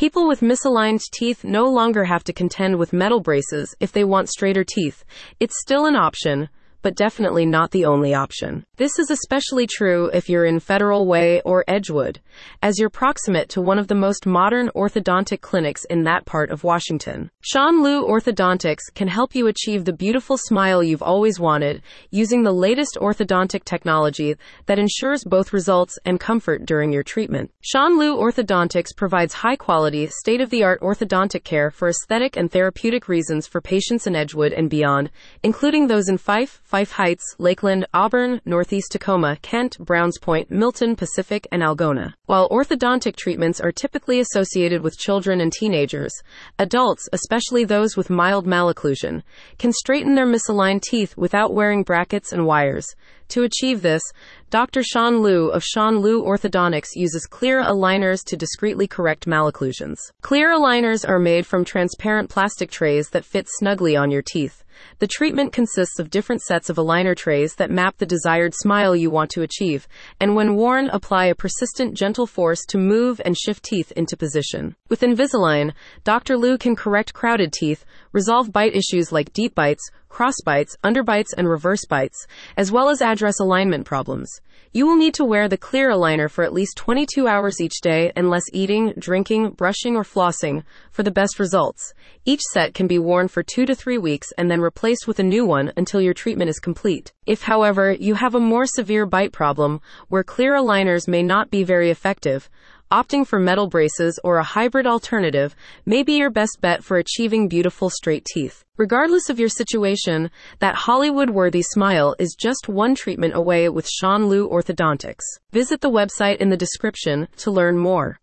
People with misaligned teeth no longer have to contend with metal braces if they want straighter teeth. It's still an option, but definitely not the only option. This is especially true if you're in Federal Way or Edgewood, as you're proximate to one of the most modern orthodontic clinics in that part of Washington. Sean Liu Orthodontics can help you achieve the beautiful smile you've always wanted using the latest orthodontic technology that ensures both results and comfort during your treatment. Sean Liu Orthodontics provides high quality, state of the art orthodontic care for aesthetic and therapeutic reasons for patients in Edgewood and beyond, including those in Fife, Fife Heights, Lakeland, Auburn, Northeast Tacoma, Kent, Browns Point, Milton, Pacific, and Algona. While orthodontic treatments are typically associated with children and teenagers, adults, especially those with mild malocclusion, can straighten their misaligned teeth without wearing brackets and wires. To achieve this, Dr. Sean Liu of Sean Liu Orthodontics uses clear aligners to discreetly correct malocclusions. Clear aligners are made from transparent plastic trays that fit snugly on your teeth. The treatment consists of different sets of aligner trays that map the desired smile you want to achieve, and when worn, apply a persistent, gentle force to move and shift teeth into position. With Invisalign, Dr. Liu can correct crowded teeth, resolve bite issues like deep bites, cross bites, underbites, and reverse bites, as well as address alignment problems. You will need to wear the clear aligner for at least 22 hours each day unless eating, drinking, brushing, or flossing for the best results. Each set can be worn for two to three weeks and then replaced with a new one until your treatment is complete. If, however, you have a more severe bite problem where clear aligners may not be very effective, opting for metal braces or a hybrid alternative may be your best bet for achieving beautiful straight teeth. Regardless of your situation, that Hollywood worthy smile is just one treatment away with Sean Liu Orthodontics. Visit the website in the description to learn more.